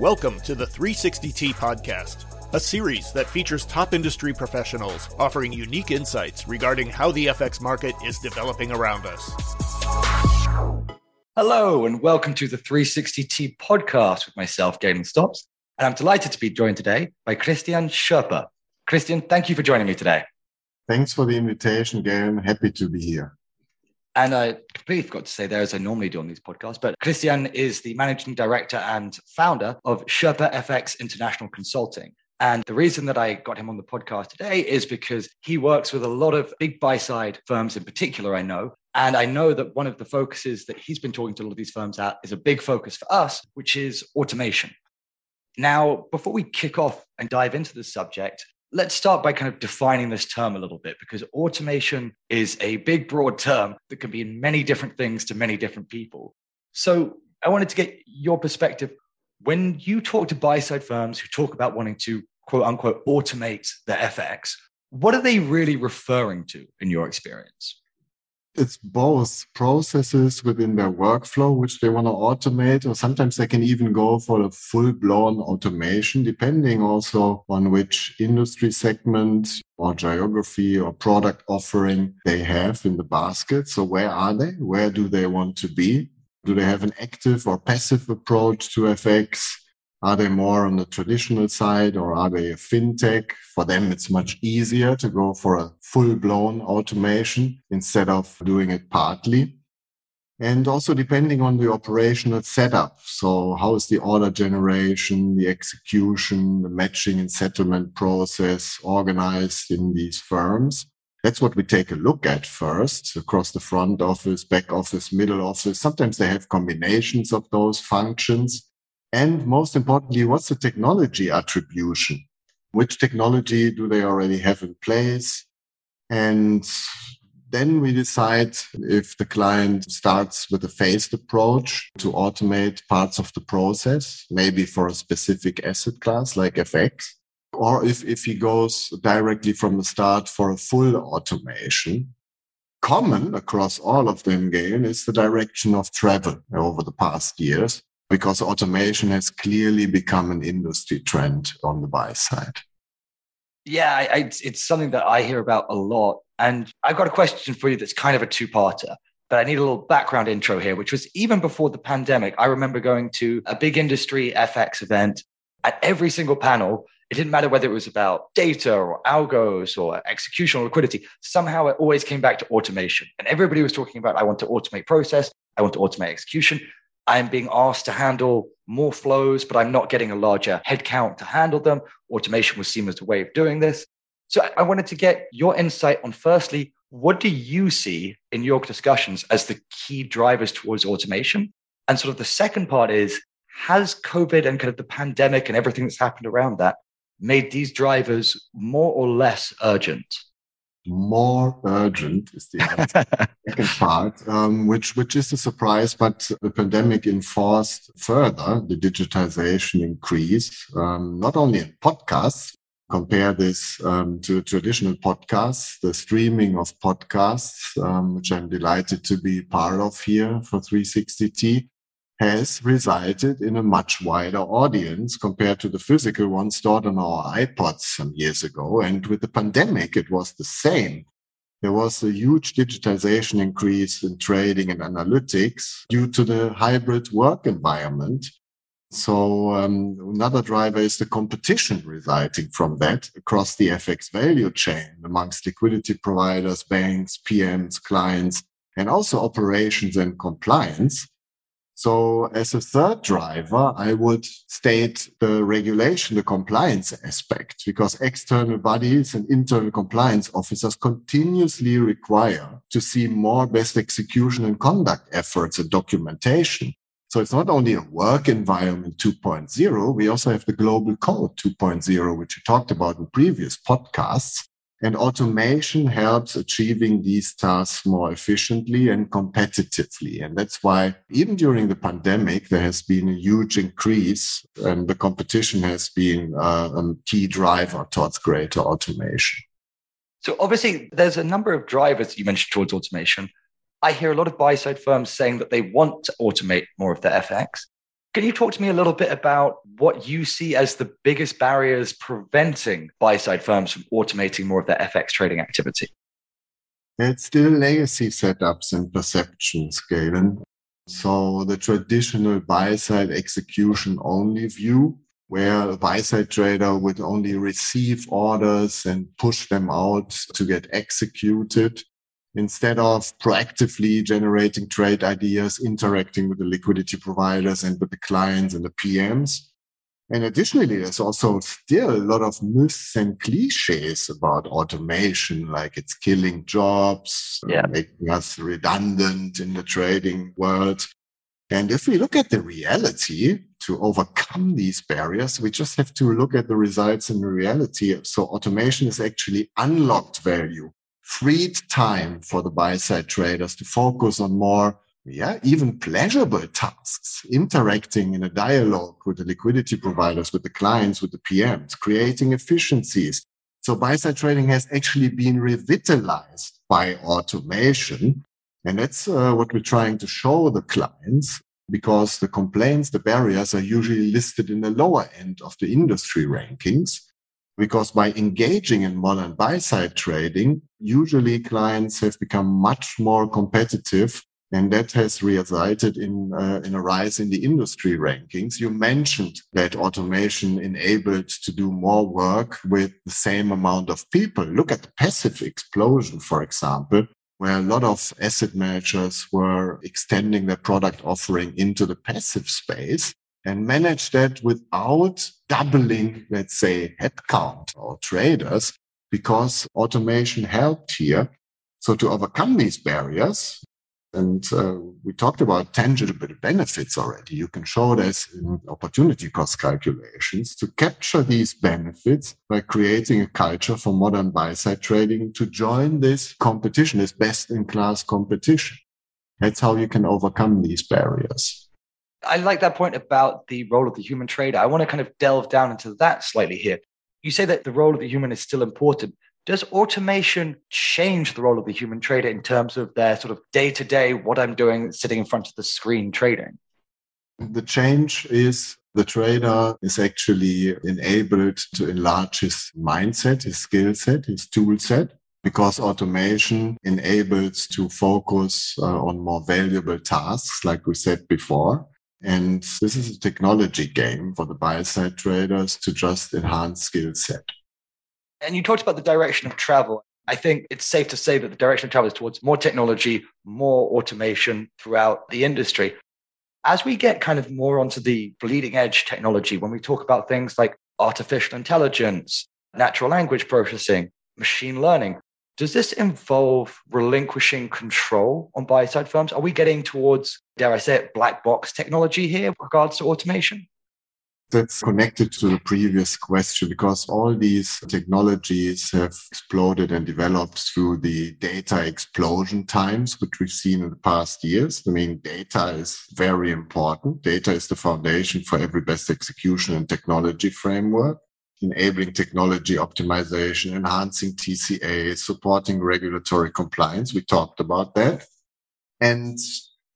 Welcome to the 360T Podcast, a series that features top industry professionals offering unique insights regarding how the FX market is developing around us. Hello, and welcome to the 360T Podcast with myself, Galen Stops. And I'm delighted to be joined today by Christian Schöper. Christian, thank you for joining me today. Thanks for the invitation, Galen. Happy to be here. And I completely forgot to say there, as I normally do on these podcasts, but Christian is the managing director and founder of Schöper FX International Consulting. And the reason that I got him on the podcast today is because he works with a lot of big buy side firms in particular, I know. And I know that one of the focuses that he's been talking to a lot of these firms at is a big focus for us, which is automation. Now, before we kick off and dive into the subject, let's start by kind of defining this term a little bit because automation is a big, broad term that can be in many different things to many different people. So I wanted to get your perspective. When you talk to buy side firms who talk about wanting to quote unquote automate their FX, what are they really referring to in your experience? It's both processes within their workflow, which they want to automate, or sometimes they can even go for a full blown automation, depending also on which industry segment or geography or product offering they have in the basket. So where are they? Where do they want to be? Do they have an active or passive approach to FX? Are they more on the traditional side or are they a fintech? For them, it's much easier to go for a full blown automation instead of doing it partly. And also depending on the operational setup. So how is the order generation, the execution, the matching and settlement process organized in these firms? That's what we take a look at first across the front office, back office, middle office. Sometimes they have combinations of those functions. And most importantly, what's the technology attribution? Which technology do they already have in place? And then we decide if the client starts with a phased approach to automate parts of the process, maybe for a specific asset class like FX, or if, if he goes directly from the start for a full automation. Common across all of them, Gail, is the direction of travel over the past years because automation has clearly become an industry trend on the buy side. Yeah, I, I, it's something that I hear about a lot. And I've got a question for you that's kind of a two parter, but I need a little background intro here, which was even before the pandemic. I remember going to a big industry FX event at every single panel. It didn't matter whether it was about data or algos or execution or liquidity. Somehow it always came back to automation. And everybody was talking about, I want to automate process, I want to automate execution. I'm being asked to handle more flows, but I'm not getting a larger headcount to handle them. Automation was seen as a way of doing this. So I wanted to get your insight on firstly, what do you see in your discussions as the key drivers towards automation? And sort of the second part is, has COVID and kind of the pandemic and everything that's happened around that made these drivers more or less urgent? More urgent is the second part, um, which which is a surprise. But the pandemic enforced further the digitization increase, um, not only in podcasts. Compare this um, to traditional podcasts, the streaming of podcasts, um, which I'm delighted to be part of here for 360T has resulted in a much wider audience compared to the physical one stored on our iPods some years ago. And with the pandemic, it was the same. There was a huge digitization increase in trading and analytics due to the hybrid work environment. So um, another driver is the competition resulting from that across the FX value chain amongst liquidity providers, banks, PMs, clients, and also operations and compliance. So as a third driver, I would state the regulation, the compliance aspect, because external bodies and internal compliance officers continuously require to see more best execution and conduct efforts and documentation. So it's not only a work environment 2.0, we also have the global code 2.0, which we talked about in previous podcasts. And automation helps achieving these tasks more efficiently and competitively. And that's why even during the pandemic, there has been a huge increase and the competition has been uh, a key driver towards greater automation. So obviously there's a number of drivers you mentioned towards automation. I hear a lot of buy side firms saying that they want to automate more of their FX. Can you talk to me a little bit about what you see as the biggest barriers preventing buy side firms from automating more of their FX trading activity? It's still legacy setups and perceptions, Galen. So the traditional buy side execution only view, where a buy side trader would only receive orders and push them out to get executed instead of proactively generating trade ideas, interacting with the liquidity providers and with the clients and the PMs. And additionally, there's also still a lot of myths and cliches about automation, like it's killing jobs, yeah. making us redundant in the trading world. And if we look at the reality to overcome these barriers, we just have to look at the results in reality. So automation is actually unlocked value freed time for the buy side traders to focus on more, yeah, even pleasurable tasks, interacting in a dialogue with the liquidity providers, with the clients, with the PMs, creating efficiencies. So buy side trading has actually been revitalized by automation. And that's uh, what we're trying to show the clients because the complaints, the barriers are usually listed in the lower end of the industry rankings because by engaging in modern buy side trading, usually clients have become much more competitive. And that has resulted in, uh, in a rise in the industry rankings. You mentioned that automation enabled to do more work with the same amount of people. Look at the passive explosion, for example, where a lot of asset managers were extending their product offering into the passive space and manage that without doubling, let's say, headcount or traders, because automation helped here. So to overcome these barriers, and uh, we talked about tangible benefits already. You can show this in opportunity cost calculations to capture these benefits by creating a culture for modern buy side trading to join this competition, this best in class competition. That's how you can overcome these barriers. I like that point about the role of the human trader. I want to kind of delve down into that slightly here. You say that the role of the human is still important. Does automation change the role of the human trader in terms of their sort of day to day, what I'm doing sitting in front of the screen trading? The change is the trader is actually enabled to enlarge his mindset, his skill set, his tool set, because automation enables to focus uh, on more valuable tasks, like we said before. And this is a technology game for the buy side traders to just enhance skill set. And you talked about the direction of travel. I think it's safe to say that the direction of travel is towards more technology, more automation throughout the industry. As we get kind of more onto the bleeding edge technology, when we talk about things like artificial intelligence, natural language processing, machine learning, does this involve relinquishing control on buy side firms? Are we getting towards, dare I say it, black box technology here with regards to automation? That's connected to the previous question because all these technologies have exploded and developed through the data explosion times, which we've seen in the past years. I mean, data is very important. Data is the foundation for every best execution and technology framework enabling technology optimization, enhancing TCA, supporting regulatory compliance. We talked about that. And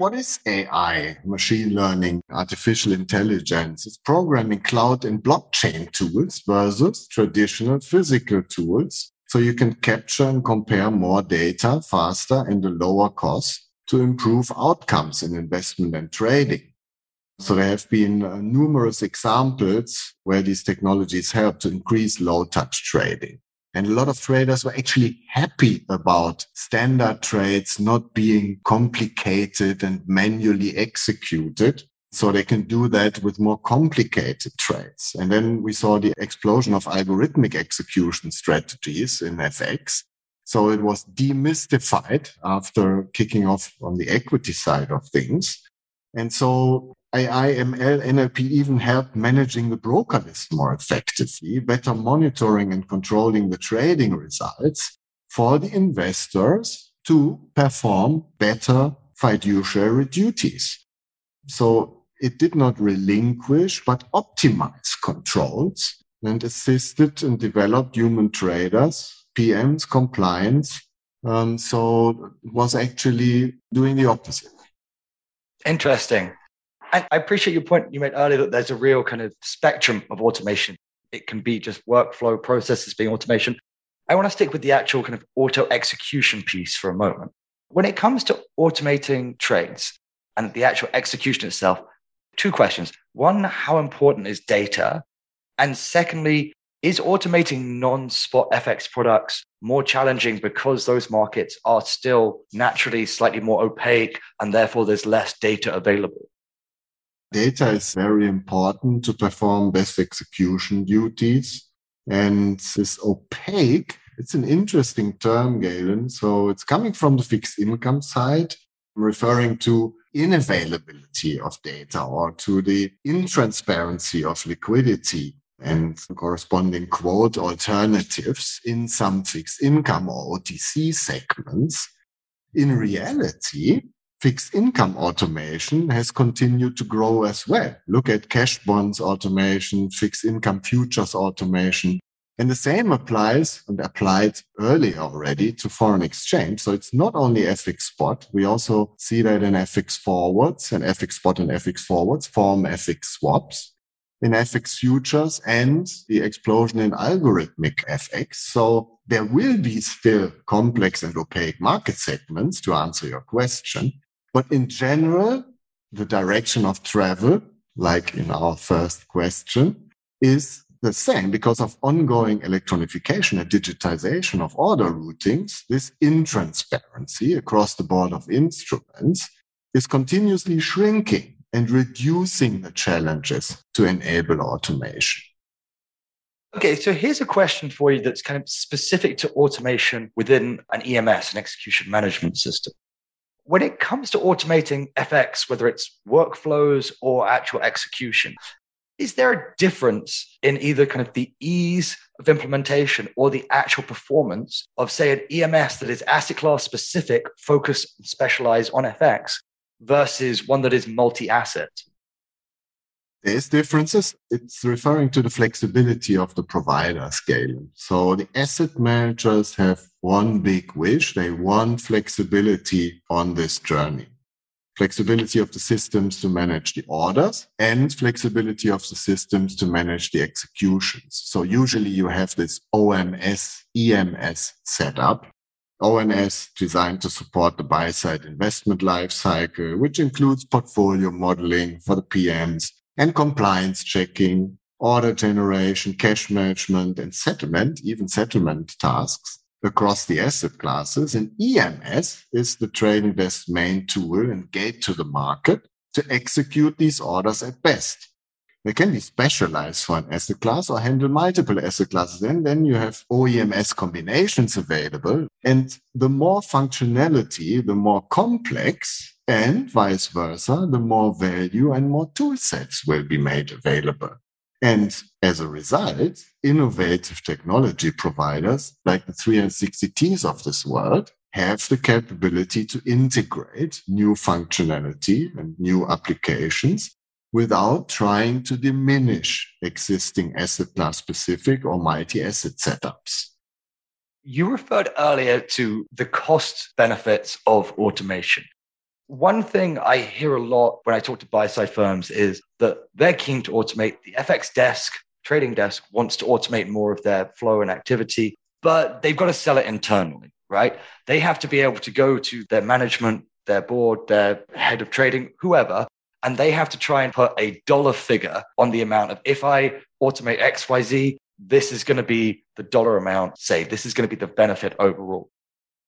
what is AI, machine learning, artificial intelligence? It's programming cloud and blockchain tools versus traditional physical tools. So you can capture and compare more data faster and at lower cost to improve outcomes in investment and trading. So there have been uh, numerous examples where these technologies help to increase low touch trading. And a lot of traders were actually happy about standard trades not being complicated and manually executed. So they can do that with more complicated trades. And then we saw the explosion of algorithmic execution strategies in FX. So it was demystified after kicking off on the equity side of things. And so AI, ML, NLP even help managing the broker list more effectively, better monitoring and controlling the trading results for the investors to perform better fiduciary duties. So it did not relinquish, but optimize controls and assisted and developed human traders, PMs, compliance. Um, so was actually doing the opposite. Interesting. And I appreciate your point you made earlier that there's a real kind of spectrum of automation. It can be just workflow processes being automation. I want to stick with the actual kind of auto execution piece for a moment. When it comes to automating trades and the actual execution itself, two questions. One, how important is data? And secondly, is automating non spot FX products more challenging because those markets are still naturally slightly more opaque and therefore there's less data available? Data is very important to perform best execution duties. And this opaque, it's an interesting term, Galen. So it's coming from the fixed income side, referring to inavailability of data or to the intransparency of liquidity and corresponding quote alternatives in some fixed income or OTC segments. In reality, fixed income automation has continued to grow as well. Look at cash bonds automation, fixed income futures automation. And the same applies and applied earlier already to foreign exchange. So it's not only FX spot. We also see that in FX forwards and FX spot and FX forwards form FX swaps in FX futures and the explosion in algorithmic FX. So there will be still complex and opaque market segments to answer your question. But in general, the direction of travel, like in our first question, is the same because of ongoing electronification and digitization of order routings. This intransparency across the board of instruments is continuously shrinking and reducing the challenges to enable automation. Okay, so here's a question for you that's kind of specific to automation within an EMS, an execution management system. When it comes to automating FX, whether it's workflows or actual execution, is there a difference in either kind of the ease of implementation or the actual performance of, say, an EMS that is asset class specific, focused, and specialize on FX versus one that is multi-asset? There's differences. It's referring to the flexibility of the provider scale. So the asset managers have one big wish. They want flexibility on this journey. Flexibility of the systems to manage the orders and flexibility of the systems to manage the executions. So usually you have this OMS, EMS setup OMS designed to support the buy side investment lifecycle, which includes portfolio modeling for the PMs and compliance checking, order generation, cash management, and settlement, even settlement tasks across the asset classes. And EMS is the trading desk main tool and gate to the market to execute these orders at best. They can be specialized for an asset class or handle multiple asset classes. And then you have OEMS combinations available. And the more functionality, the more complex and vice versa, the more value and more tool sets will be made available. And as a result, innovative technology providers like the 360Ts of this world have the capability to integrate new functionality and new applications without trying to diminish existing asset class specific or multi asset setups. You referred earlier to the cost benefits of automation. One thing I hear a lot when I talk to buy side firms is that they're keen to automate. The FX desk, trading desk wants to automate more of their flow and activity, but they've got to sell it internally, right? They have to be able to go to their management, their board, their head of trading, whoever, and they have to try and put a dollar figure on the amount of if I automate XYZ, this is going to be the dollar amount saved. This is going to be the benefit overall.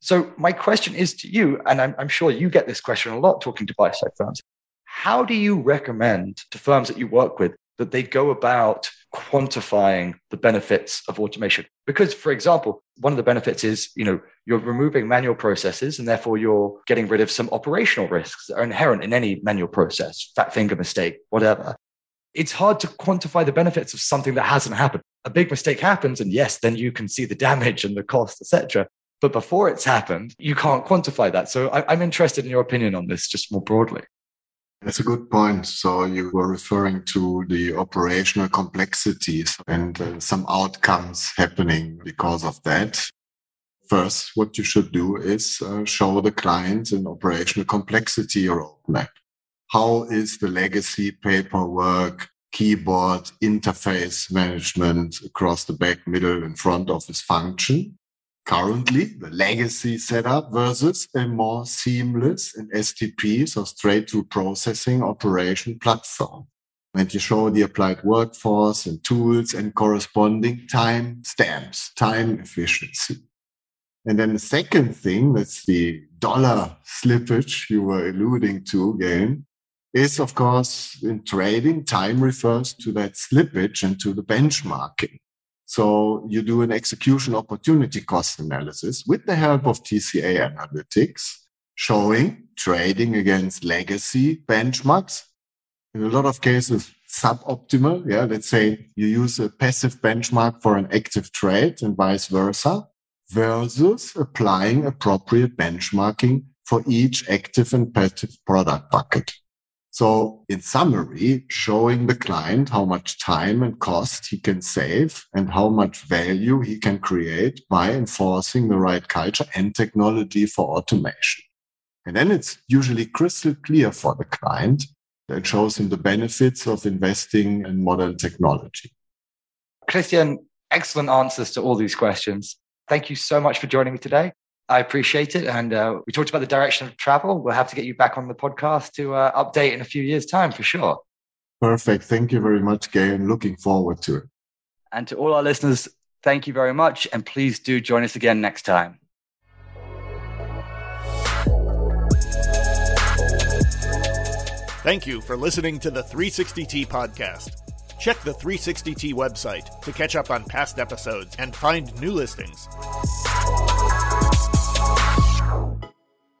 So my question is to you, and I'm, I'm sure you get this question a lot talking to buy side firms. How do you recommend to firms that you work with that they go about quantifying the benefits of automation. Because, for example, one of the benefits is, you know, you're removing manual processes and therefore you're getting rid of some operational risks that are inherent in any manual process, fat finger mistake, whatever. It's hard to quantify the benefits of something that hasn't happened. A big mistake happens, and yes, then you can see the damage and the cost, etc. But before it's happened, you can't quantify that. So I, I'm interested in your opinion on this, just more broadly. That's a good point. So you were referring to the operational complexities and uh, some outcomes happening because of that. First, what you should do is uh, show the client an operational complexity roadmap. how is the legacy paperwork, keyboard, interface management across the back, middle, and front office function? Currently, the legacy setup versus a more seamless and STP, so straight through processing operation platform. And you show the applied workforce and tools and corresponding time stamps, time efficiency. And then the second thing, that's the dollar slippage you were alluding to again, is of course in trading, time refers to that slippage and to the benchmarking. So you do an execution opportunity cost analysis with the help of TCA analytics, showing trading against legacy benchmarks. In a lot of cases, suboptimal. Yeah. Let's say you use a passive benchmark for an active trade and vice versa versus applying appropriate benchmarking for each active and passive product bucket. So in summary, showing the client how much time and cost he can save and how much value he can create by enforcing the right culture and technology for automation. And then it's usually crystal clear for the client that shows him the benefits of investing in modern technology. Christian, excellent answers to all these questions. Thank you so much for joining me today. I appreciate it. And uh, we talked about the direction of travel. We'll have to get you back on the podcast to uh, update in a few years' time for sure. Perfect. Thank you very much, Gay. I'm looking forward to it. And to all our listeners, thank you very much. And please do join us again next time. Thank you for listening to the 360T podcast. Check the 360T website to catch up on past episodes and find new listings.